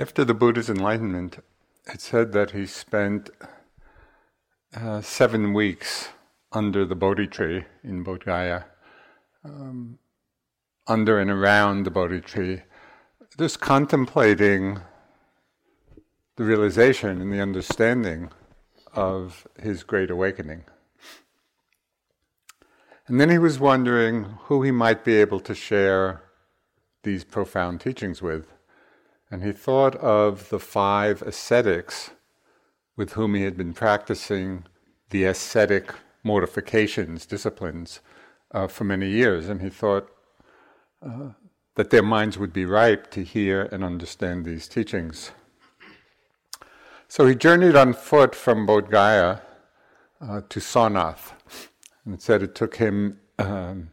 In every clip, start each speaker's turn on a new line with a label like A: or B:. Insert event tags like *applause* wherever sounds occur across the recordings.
A: After the Buddha's enlightenment, it said that he spent uh, seven weeks under the Bodhi tree in Bodh Gaya, um, under and around the Bodhi tree, just contemplating the realization and the understanding of his great awakening. And then he was wondering who he might be able to share these profound teachings with. And he thought of the five ascetics with whom he had been practicing the ascetic mortifications, disciplines, uh, for many years. And he thought uh, that their minds would be ripe to hear and understand these teachings. So he journeyed on foot from Bodh Gaya uh, to Sarnath. And it said it took him um,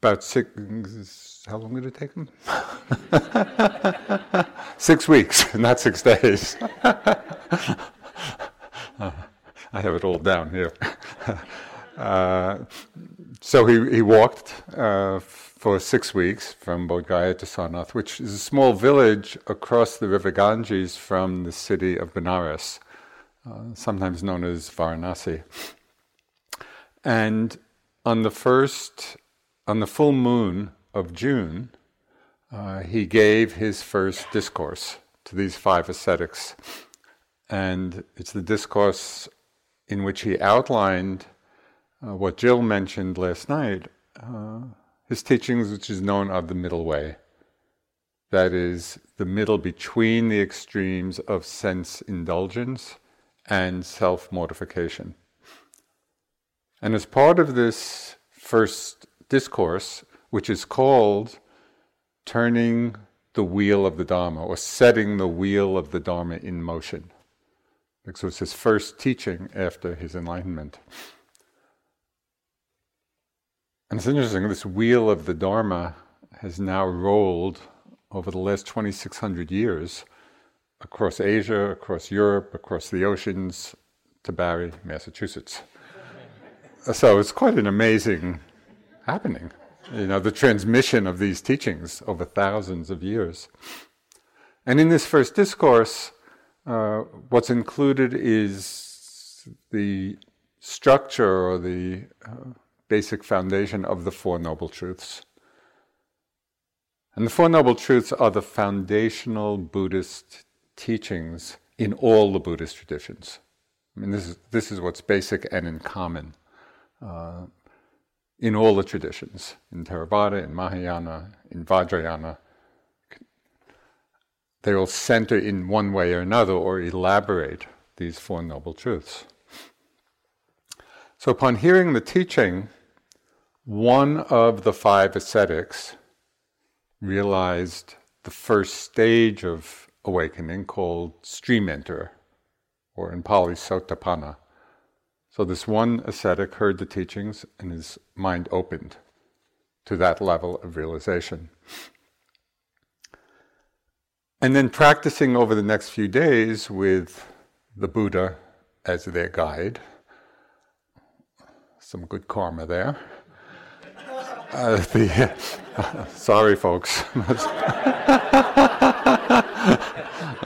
A: about six how long did it take him? *laughs* six weeks, *laughs* not six days. uh, *laughs* I have it all down here. Uh, so he, he walked uh, for six weeks from Bodh Gaya to Sarnath, which is a small village across the river Ganges from the city of Benares, uh, sometimes known as Varanasi. And on the first, on the full moon of June, uh, he gave his first discourse to these five ascetics. And it's the discourse in which he outlined uh, what Jill mentioned last night uh, his teachings, which is known as the middle way. That is, the middle between the extremes of sense indulgence and self mortification. And as part of this first discourse, which is called turning the wheel of the Dharma or setting the wheel of the Dharma in motion. So it's his first teaching after his enlightenment. And it's interesting, this wheel of the Dharma has now rolled over the last 2,600 years across Asia, across Europe, across the oceans to Barre, Massachusetts. so it's quite an amazing happening you know, the transmission of these teachings over thousands of years. And in this first discourse, uh, what's included is the structure or the uh, basic foundation of the Four Noble Truths. And the Four Noble Truths are the foundational Buddhist teachings in all the Buddhist traditions. I mean, this is, this is what's basic and in common. Uh, in all the traditions, in Theravada, in Mahayana, in Vajrayana. They all center in one way or another or elaborate these Four Noble Truths. So, upon hearing the teaching, one of the five ascetics realized the first stage of awakening called stream enter, or in Pali, Sotapanna. So this one ascetic heard the teachings and his mind opened to that level of realization. And then practicing over the next few days with the Buddha as their guide. Some good karma there. Uh, the, uh, *laughs* sorry, folks. *laughs*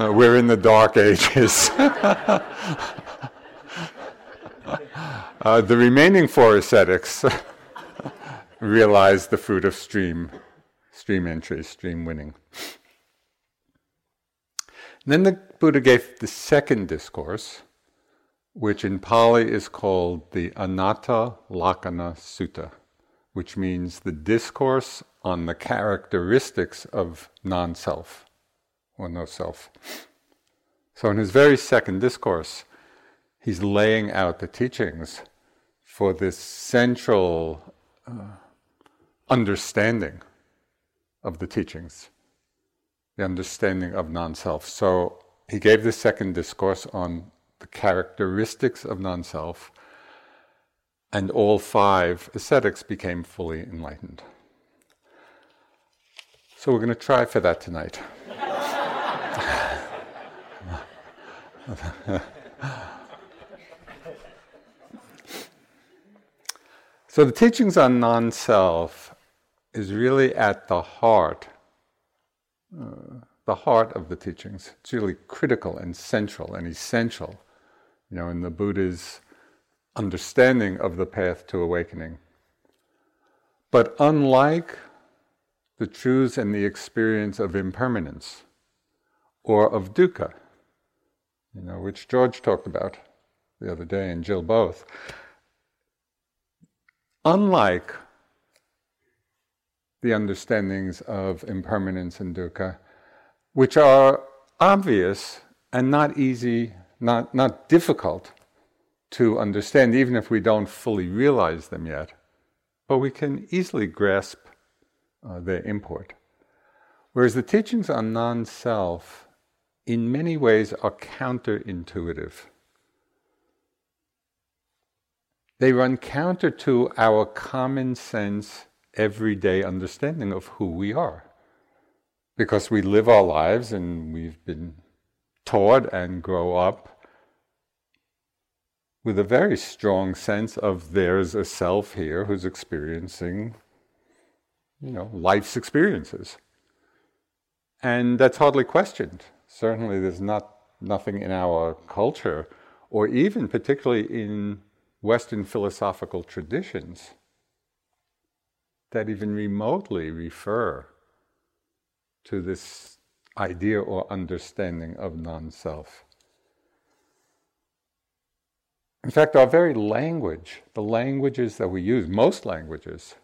A: uh, we're in the dark ages. *laughs* Uh, the remaining four ascetics *laughs* realized the fruit of stream, stream entry, stream winning. And then the Buddha gave the second discourse, which in Pali is called the Anatta Lakkhana Sutta, which means the discourse on the characteristics of non self or no self. So, in his very second discourse, he's laying out the teachings for this central uh, understanding of the teachings, the understanding of non self. So he gave the second discourse on the characteristics of non self, and all five ascetics became fully enlightened. So we're going to try for that tonight. *laughs* *laughs* So the teachings on non self is really at the heart, uh, the heart of the teachings. It's really critical and central and essential, you know, in the Buddha's understanding of the path to awakening. But unlike the truths and the experience of impermanence or of dukkha, you know, which George talked about the other day and Jill both, unlike the understandings of impermanence and dukkha, which are obvious and not easy, not, not difficult to understand, even if we don't fully realize them yet, but we can easily grasp uh, their import. Whereas the teachings on non self, in many ways, are counterintuitive. They run counter to our common sense, everyday understanding of who we are. Because we live our lives and we've been taught and grow up with a very strong sense of there's a self here who's experiencing, you know, life's experiences. And that's hardly questioned. Certainly, there's not nothing in our culture, or even particularly in Western philosophical traditions that even remotely refer to this idea or understanding of non self. In fact, our very language, the languages that we use, most languages,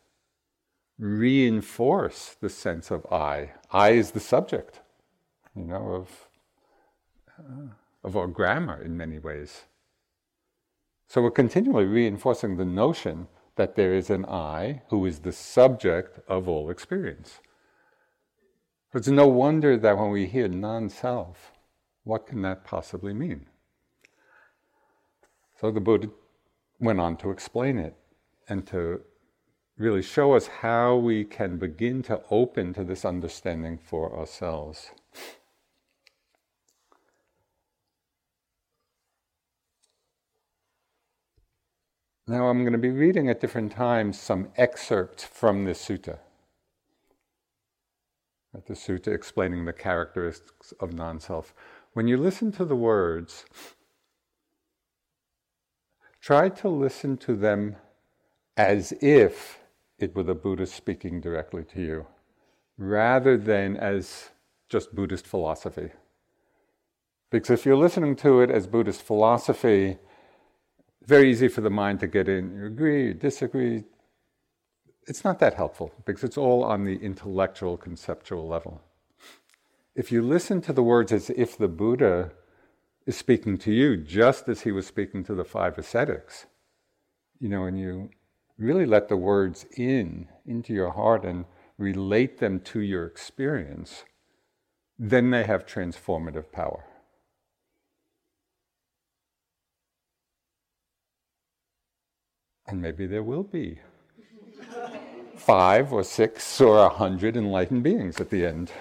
A: reinforce the sense of I. I is the subject, you know, of, uh, of our grammar in many ways. So we're continually reinforcing the notion that there is an I who is the subject of all experience. It's no wonder that when we hear non self, what can that possibly mean? So the Buddha went on to explain it and to really show us how we can begin to open to this understanding for ourselves. Now, I'm going to be reading at different times some excerpts from this sutta. At the sutta explaining the characteristics of non self. When you listen to the words, try to listen to them as if it were the Buddha speaking directly to you, rather than as just Buddhist philosophy. Because if you're listening to it as Buddhist philosophy, very easy for the mind to get in. You agree, you disagree. It's not that helpful because it's all on the intellectual, conceptual level. If you listen to the words as if the Buddha is speaking to you just as he was speaking to the five ascetics, you know, and you really let the words in into your heart and relate them to your experience, then they have transformative power. And maybe there will be five or six or a hundred enlightened beings at the end.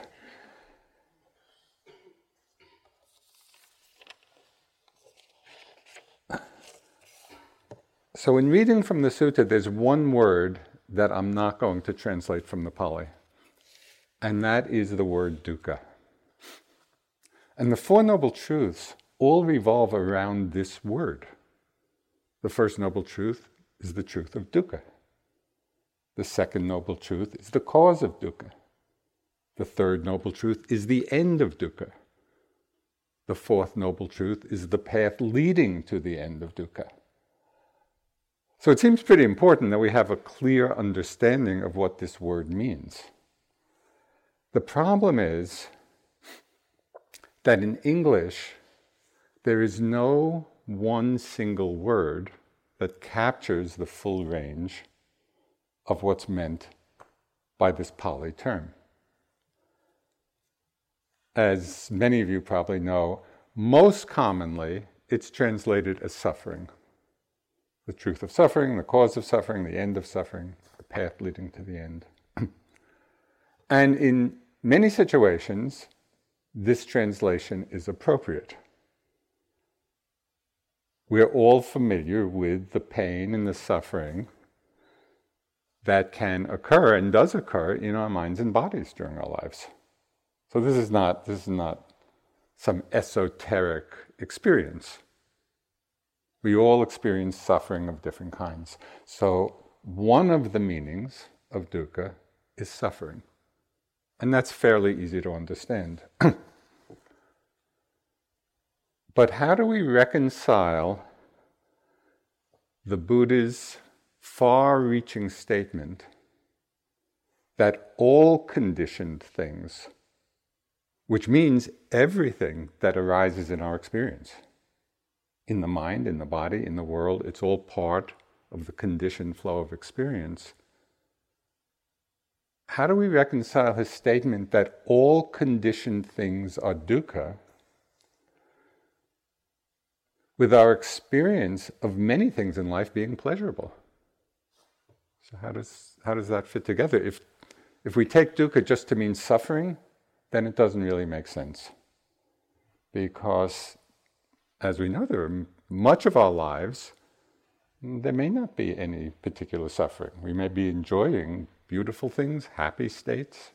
A: So, in reading from the sutta, there's one word that I'm not going to translate from the Pali, and that is the word dukkha. And the Four Noble Truths all revolve around this word. The first noble truth is the truth of dukkha. The second noble truth is the cause of dukkha. The third noble truth is the end of dukkha. The fourth noble truth is the path leading to the end of dukkha. So it seems pretty important that we have a clear understanding of what this word means. The problem is that in English, there is no one single word that captures the full range of what's meant by this Pali term. As many of you probably know, most commonly it's translated as suffering the truth of suffering, the cause of suffering, the end of suffering, the path leading to the end. *clears throat* and in many situations, this translation is appropriate. We're all familiar with the pain and the suffering that can occur and does occur in our minds and bodies during our lives. So this is not this is not some esoteric experience. We all experience suffering of different kinds. So, one of the meanings of dukkha is suffering. And that's fairly easy to understand. *clears throat* but how do we reconcile the Buddha's far reaching statement that all conditioned things, which means everything that arises in our experience, in the mind, in the body, in the world. It's all part of the conditioned flow of experience. How do we reconcile his statement that all conditioned things are dukkha with our experience of many things in life being pleasurable? So how does how does that fit together? If if we take dukkha just to mean suffering, then it doesn't really make sense. Because as we know, there are much of our lives, there may not be any particular suffering. We may be enjoying beautiful things, happy states.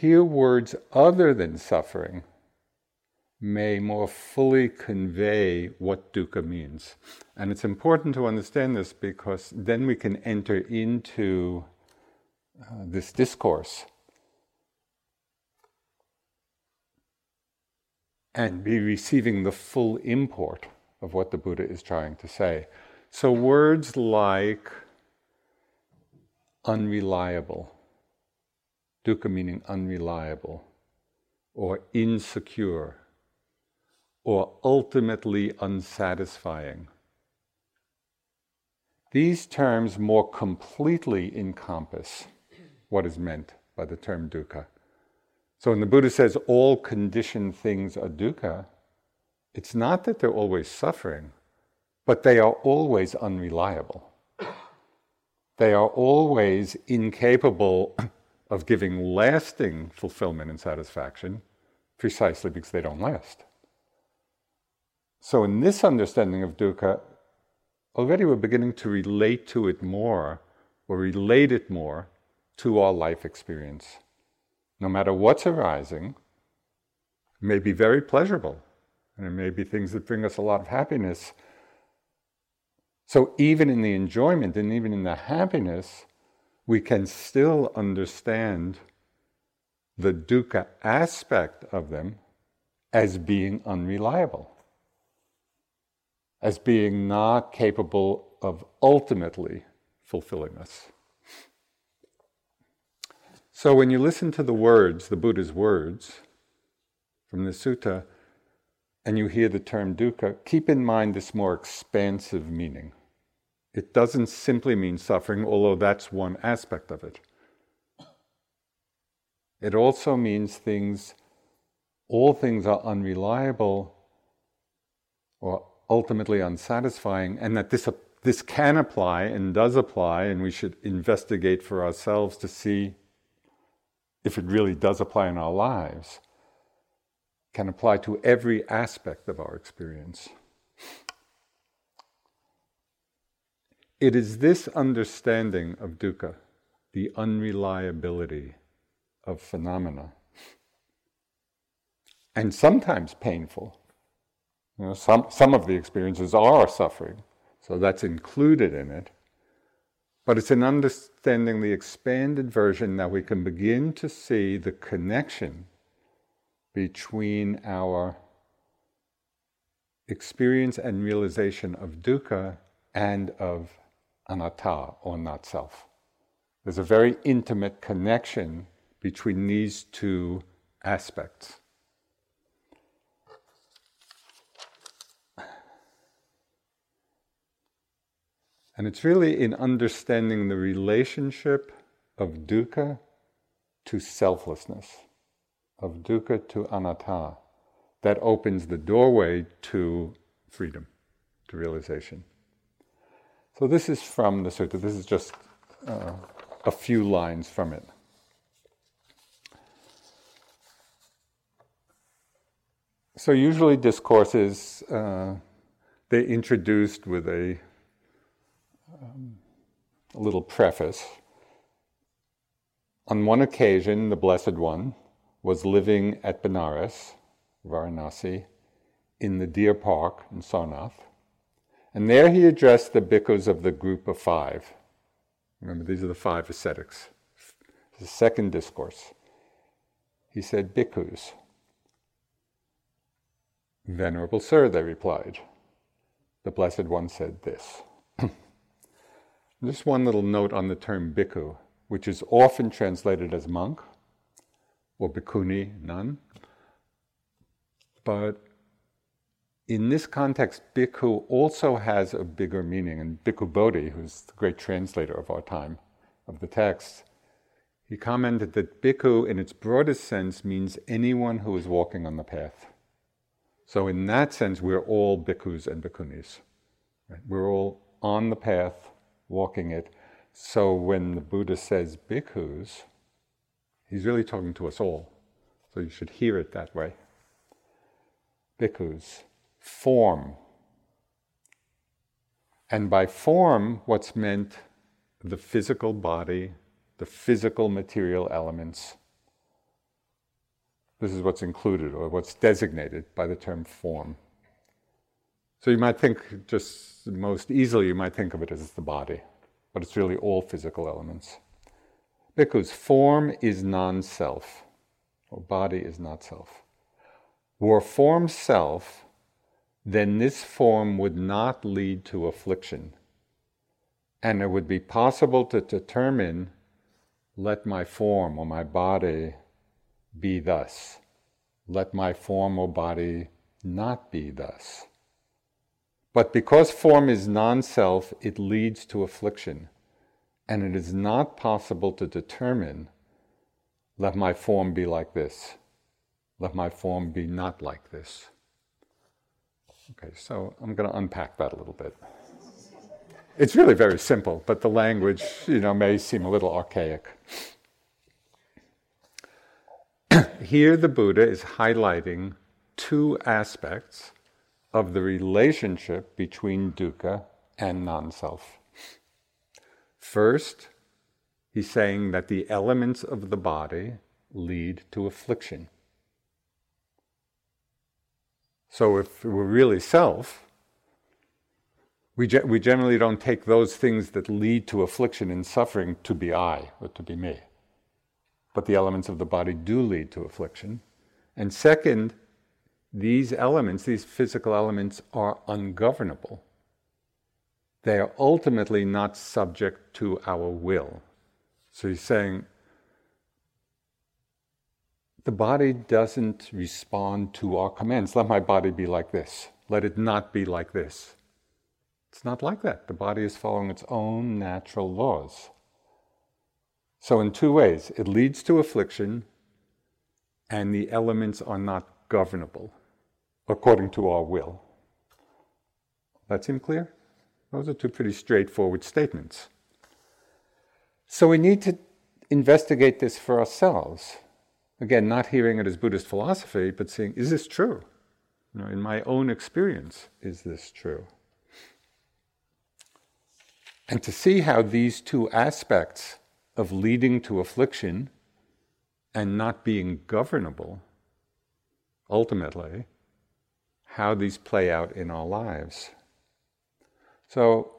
A: Here, words other than suffering may more fully convey what dukkha means. And it's important to understand this because then we can enter into uh, this discourse and be receiving the full import of what the Buddha is trying to say. So, words like unreliable, dukkha meaning unreliable, or insecure, or ultimately unsatisfying. These terms more completely encompass what is meant by the term dukkha. So when the Buddha says all conditioned things are dukkha, it's not that they're always suffering, but they are always unreliable. They are always incapable of giving lasting fulfillment and satisfaction precisely because they don't last. So, in this understanding of dukkha, already we're beginning to relate to it more, or relate it more to our life experience. No matter what's arising, may be very pleasurable, and it may be things that bring us a lot of happiness. So, even in the enjoyment and even in the happiness, we can still understand the dukkha aspect of them as being unreliable, as being not capable of ultimately fulfilling us. So when you listen to the words, the Buddha's words from the sutta, and you hear the term dukkha, keep in mind this more expansive meaning. It doesn't simply mean suffering, although that's one aspect of it. It also means things, all things are unreliable or ultimately unsatisfying, and that this, this can apply and does apply, and we should investigate for ourselves to see if it really does apply in our lives, can apply to every aspect of our experience. It is this understanding of dukkha, the unreliability of phenomena, and sometimes painful. You know, some, some of the experiences are suffering, so that's included in it. But it's in understanding the expanded version that we can begin to see the connection between our experience and realization of dukkha and of anatta, or not self. There's a very intimate connection between these two aspects. And it's really in understanding the relationship of dukkha to selflessness, of dukkha to anatta, that opens the doorway to freedom, to realization. So, this is from the sutta. This is just uh, a few lines from it. So, usually, discourses uh, they introduced with a, um, a little preface. On one occasion, the Blessed One was living at Benares, Varanasi, in the Deer Park in Sarnath. And there he addressed the bhikkhus of the group of five. Remember, these are the five ascetics. The second discourse. He said, Bhikkhus. Venerable Sir, they replied. The Blessed One said this. *clears throat* Just one little note on the term bhikkhu, which is often translated as monk or bhikkhuni, nun. But in this context, bhikkhu also has a bigger meaning. And Bhikkhu Bodhi, who's the great translator of our time of the text, he commented that bhikkhu, in its broadest sense, means anyone who is walking on the path. So, in that sense, we're all bhikkhus and bhikkhunis. Right? We're all on the path, walking it. So, when the Buddha says bhikkhus, he's really talking to us all. So, you should hear it that way. Bhikkhus form. And by form, what's meant the physical body, the physical material elements. This is what's included or what's designated by the term form. So you might think, just most easily, you might think of it as the body, but it's really all physical elements. Because form is non self, or body is not self. Were form self, then this form would not lead to affliction. And it would be possible to determine let my form or my body be thus. Let my form or body not be thus. But because form is non self, it leads to affliction. And it is not possible to determine let my form be like this. Let my form be not like this. Okay, so I'm going to unpack that a little bit. It's really very simple, but the language, you know, may seem a little archaic. *clears throat* Here, the Buddha is highlighting two aspects of the relationship between dukkha and non self. First, he's saying that the elements of the body lead to affliction. So if we're really self, we, ge- we generally don't take those things that lead to affliction and suffering to be I or to be me. But the elements of the body do lead to affliction. And second, these elements, these physical elements, are ungovernable. They are ultimately not subject to our will. So he's saying the body doesn't respond to our commands. Let my body be like this. Let it not be like this. It's not like that. The body is following its own natural laws. So, in two ways, it leads to affliction, and the elements are not governable according to our will. That seem clear? Those are two pretty straightforward statements. So we need to investigate this for ourselves. Again, not hearing it as Buddhist philosophy, but seeing, is this true? You know, in my own experience, is this true? And to see how these two aspects of leading to affliction and not being governable, ultimately, how these play out in our lives. So,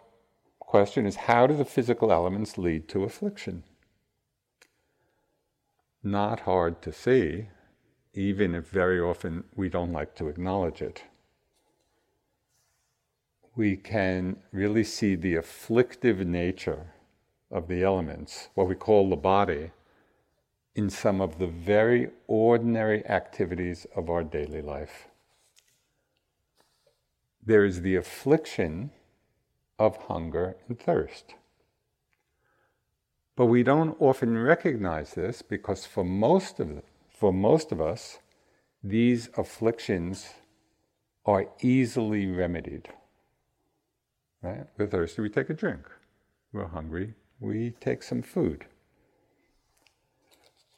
A: question is how do the physical elements lead to affliction? Not hard to see, even if very often we don't like to acknowledge it. We can really see the afflictive nature of the elements, what we call the body, in some of the very ordinary activities of our daily life. There is the affliction of hunger and thirst. But we don't often recognize this because for most of, for most of us, these afflictions are easily remedied. Right? We're thirsty, we take a drink. We're hungry, we take some food.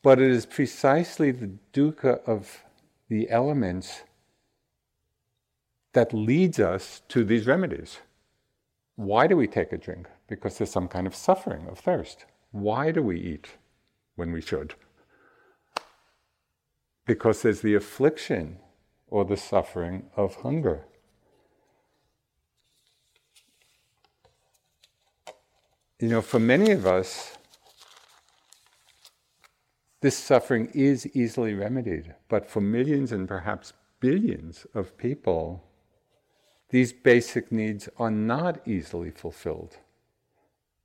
A: But it is precisely the dukkha of the elements that leads us to these remedies. Why do we take a drink? Because there's some kind of suffering of thirst. Why do we eat when we should? Because there's the affliction or the suffering of hunger. You know, for many of us, this suffering is easily remedied, but for millions and perhaps billions of people, these basic needs are not easily fulfilled.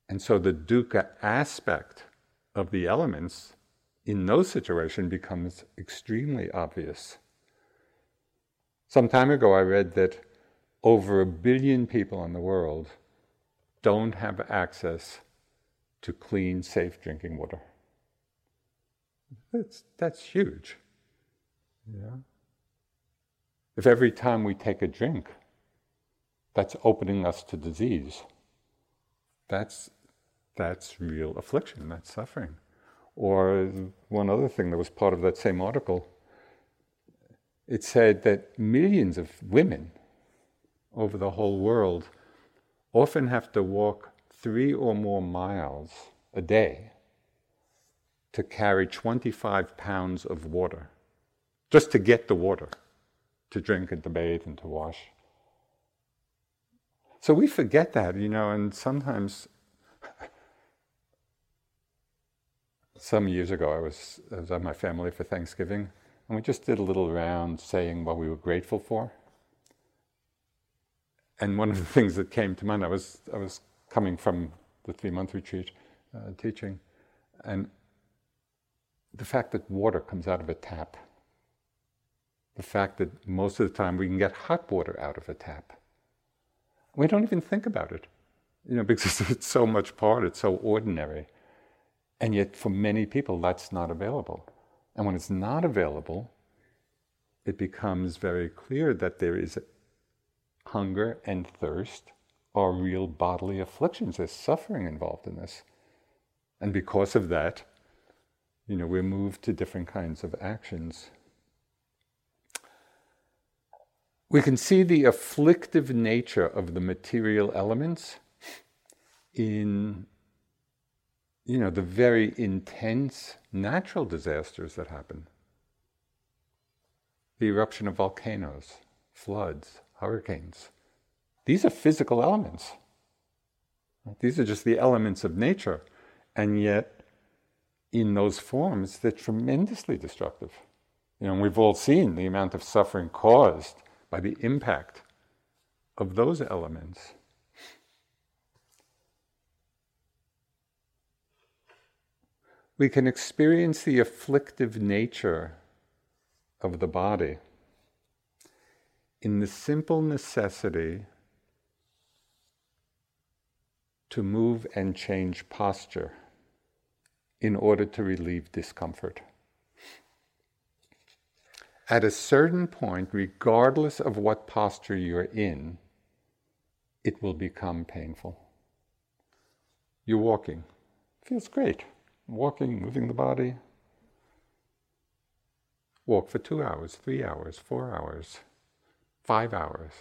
A: And so the dukkha aspect of the elements in those situation becomes extremely obvious. Some time ago, I read that over a billion people in the world don't have access to clean, safe drinking water. That's, that's huge. Yeah. If every time we take a drink, that's opening us to disease. That's, that's real affliction, that's suffering. Or one other thing that was part of that same article, it said that millions of women over the whole world often have to walk three or more miles a day to carry 25 pounds of water, just to get the water, to drink and to bathe and to wash. So we forget that, you know, and sometimes. *laughs* Some years ago, I was, I was at my family for Thanksgiving, and we just did a little round saying what we were grateful for. And one of the *laughs* things that came to mind, I was, I was coming from the three month retreat uh, teaching, and the fact that water comes out of a tap, the fact that most of the time we can get hot water out of a tap. We don't even think about it, you know, *laughs* because it's so much part, it's so ordinary. And yet, for many people, that's not available. And when it's not available, it becomes very clear that there is hunger and thirst are real bodily afflictions. There's suffering involved in this. And because of that, you know, we're moved to different kinds of actions we can see the afflictive nature of the material elements in you know the very intense natural disasters that happen. The eruption of volcanoes floods hurricanes. These are physical elements. These are just the elements of nature and yet in those forms they're tremendously destructive. You know we've all seen the amount of suffering caused by the impact of those elements. We can experience the afflictive nature of the body in the simple necessity to move and change posture in order to relieve discomfort at a certain point, regardless of what posture you're in, it will become painful. You're walking, feels great. Walking, moving the body. Walk for two hours, three hours, four hours, five hours.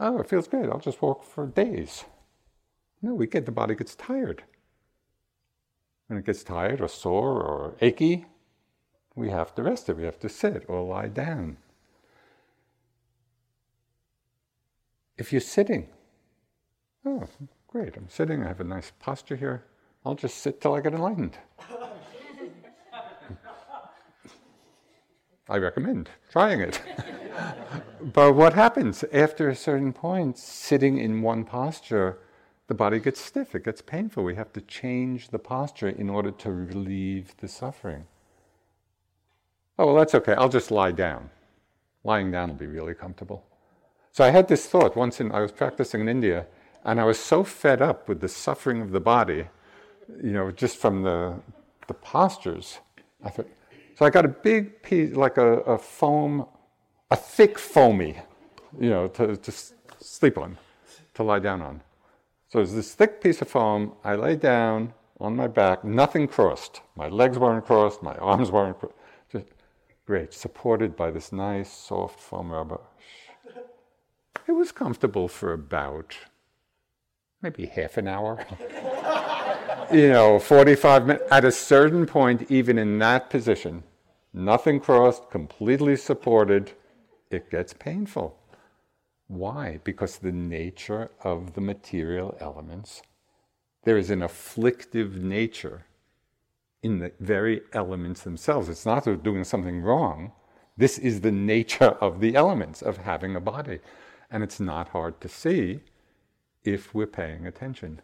A: Oh, it feels good. I'll just walk for days. No, we get the body gets tired. When it gets tired or sore or achy, we have to rest it. We have to sit or lie down. If you're sitting, oh, great, I'm sitting, I have a nice posture here. I'll just sit till I get enlightened. I recommend trying it. but what happens after a certain point, sitting in one posture, the body gets stiff, it gets painful. We have to change the posture in order to relieve the suffering. Oh, well, that's okay. I'll just lie down. Lying down will be really comfortable. So I had this thought once in, I was practicing in India, and I was so fed up with the suffering of the body, you know, just from the, the postures. I thought, so I got a big piece, like a, a foam, a thick foamy, you know, to, to sleep on, to lie down on. So there's this thick piece of foam. I lay down on my back, nothing crossed. My legs weren't crossed, my arms weren't crossed. Great, supported by this nice, soft foam rubber. It was comfortable for about maybe half an hour. *laughs* you know, 45 minutes. At a certain point, even in that position, nothing crossed, completely supported, it gets painful. Why? Because the nature of the material elements, there is an afflictive nature in the very elements themselves. It's not that doing something wrong. This is the nature of the elements, of having a body. And it's not hard to see if we're paying attention.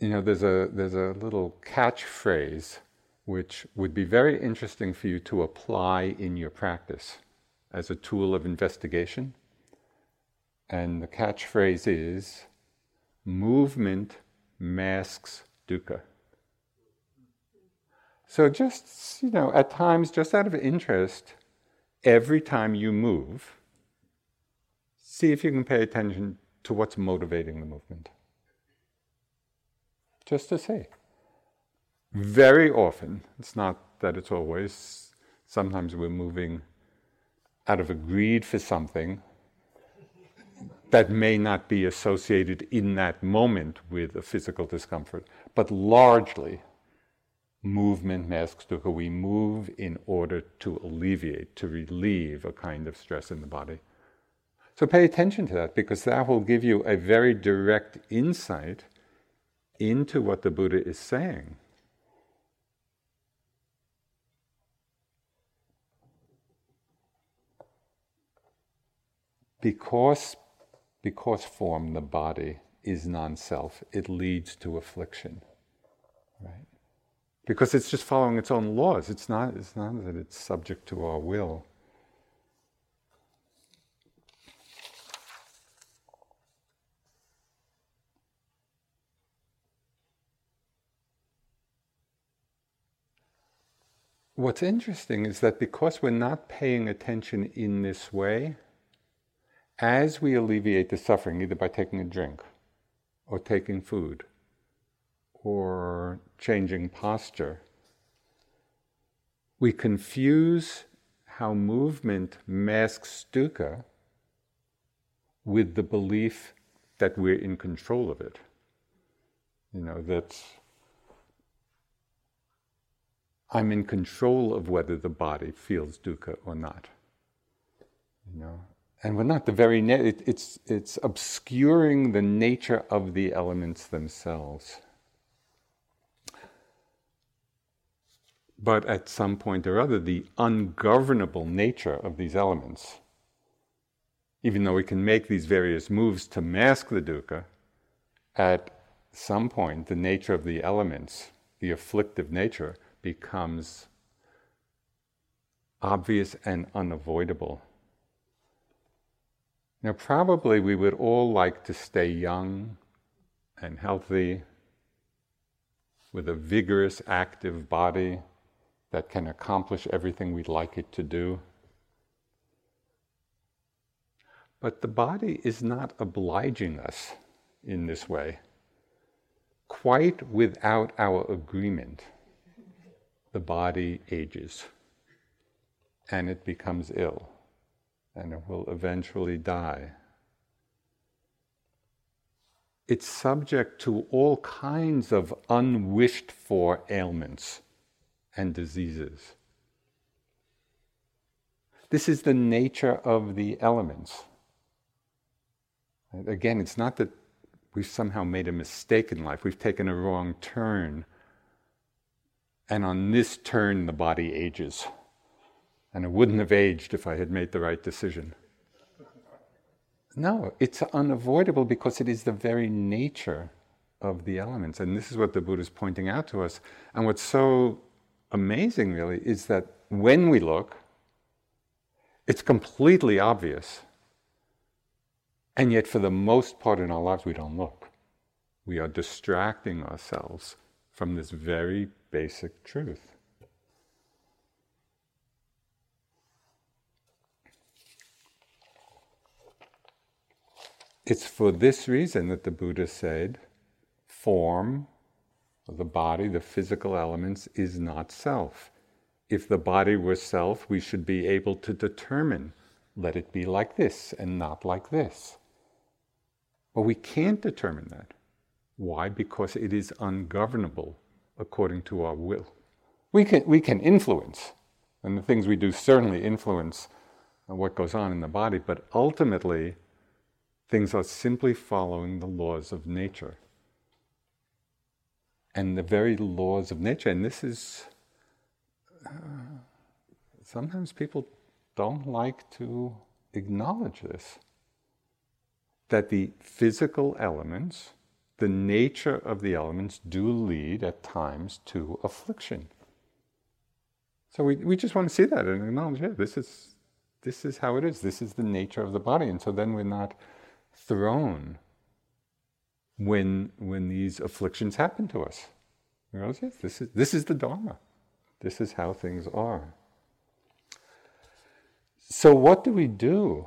A: You know, there's a, there's a little catchphrase which would be very interesting for you to apply in your practice as a tool of investigation. And the catchphrase is movement masks dukkha. So, just, you know, at times, just out of interest, every time you move, see if you can pay attention to what's motivating the movement. Just to see. Very often, it's not that it's always, sometimes we're moving out of a greed for something that may not be associated in that moment with a physical discomfort, but largely movement masks dukkha. We move in order to alleviate, to relieve a kind of stress in the body. So pay attention to that because that will give you a very direct insight into what the Buddha is saying. Because, because form, the body, is non self, it leads to affliction. Right? because it's just following its own laws. It's not, it's not that it's subject to our will. What's interesting is that because we're not paying attention in this way, as we alleviate the suffering, either by taking a drink or taking food or changing posture. We confuse how movement masks dukkha with the belief that we're in control of it. You know, that I'm in control of whether the body feels dukkha or not. You know, and we're not the very na- it, it's it's obscuring the nature of the elements themselves. but at some point or other, the ungovernable nature of these elements, even though we can make these various moves to mask the dukkha, at some point the nature of the elements, the afflictive nature, becomes obvious and unavoidable. Now, probably we would all like to stay young and healthy with a vigorous, active body that can accomplish everything we'd like it to do. But the body is not obliging us in this way. Quite without our agreement, the body ages and it becomes ill and it will eventually die. It's subject to all kinds of unwished for ailments and diseases. This is the nature of the elements. Again, it's not that we've somehow made a mistake in life, we've taken a wrong turn, and on this turn the body ages. And it wouldn't have aged if I had made the right decision. No, it's unavoidable because it is the very nature of the elements. And this is what the Buddha is pointing out to us. And what's so amazing, really, is that when we look, it's completely obvious. And yet, for the most part in our lives, we don't look. We are distracting ourselves from this very basic truth. It's for this reason that the Buddha said form the body, the physical elements, is not self. If the body were self, we should be able to determine let it be like this and not like this. But we can't determine that. Why? Because it is ungovernable according to our will. We can, we can influence, and the things we do certainly influence what goes on in the body, but ultimately, things are simply following the laws of nature. And the very laws of nature, and this is uh, sometimes people don't like to acknowledge this that the physical elements, the nature of the elements, do lead at times to affliction. So we, we just want to see that and acknowledge, yeah, this is, this is how it is. This is the nature of the body. And so then we're not thrown when, when these afflictions happen to us. We realize, yes, this is, this is the Dharma. This is how things are. So, what do we do?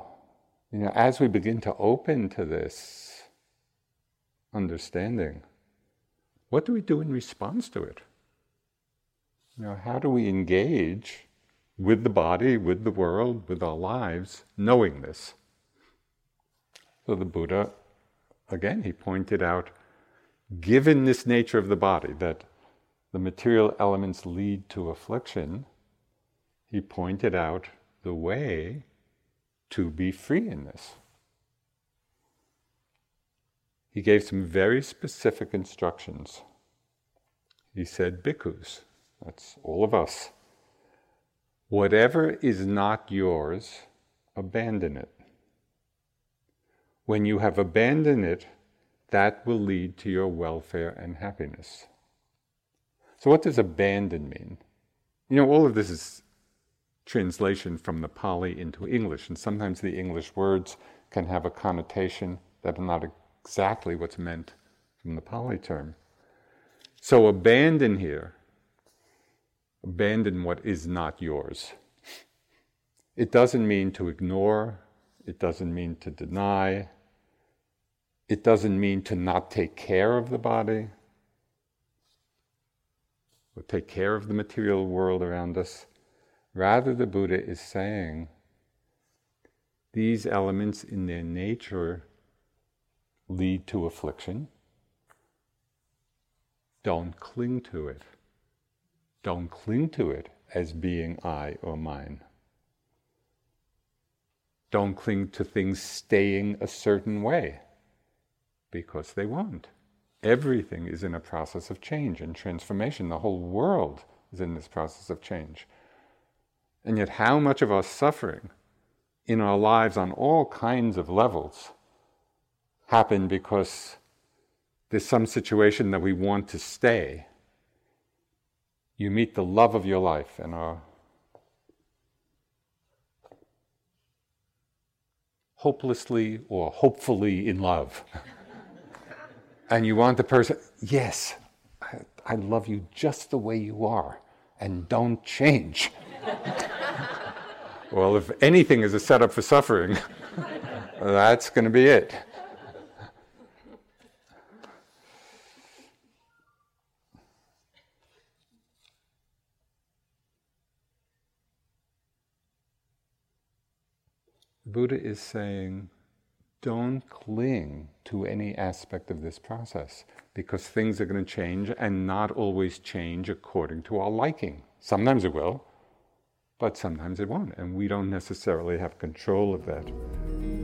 A: You know, as we begin to open to this understanding, what do we do in response to it? You know, how do we engage with the body, with the world, with our lives, knowing this? So the Buddha, again, he pointed out, given this nature of the body, that the material elements lead to affliction, he pointed out the way to be free in this. He gave some very specific instructions. He said, Bhikkhus, that's all of us, whatever is not yours, abandon it. When you have abandoned it, that will lead to your welfare and happiness. So, what does abandon mean? You know, all of this is translation from the Pali into English, and sometimes the English words can have a connotation that are not exactly what's meant from the Pali term. So, abandon here, abandon what is not yours. It doesn't mean to ignore, it doesn't mean to deny, it doesn't mean to not take care of the body or take care of the material world around us. Rather, the Buddha is saying these elements in their nature lead to affliction. Don't cling to it. Don't cling to it as being I or mine. Don't cling to things staying a certain way because they won't. Everything is in a process of change and transformation. The whole world is in this process of change. And yet, how much of our suffering in our lives on all kinds of levels happen because there's some situation that we want to stay. You meet the love of your life and are hopelessly or hopefully in love. *laughs* and you want the person, yes, I, I love you just the way you are, and don't change. *laughs* well, if anything is a setup for suffering, *laughs* That's going to be it. Buddha is saying, don't cling to any aspect of this process because things are going to change and not always change according to our liking. Sometimes it will, but sometimes it won't, and we don't necessarily have control of that.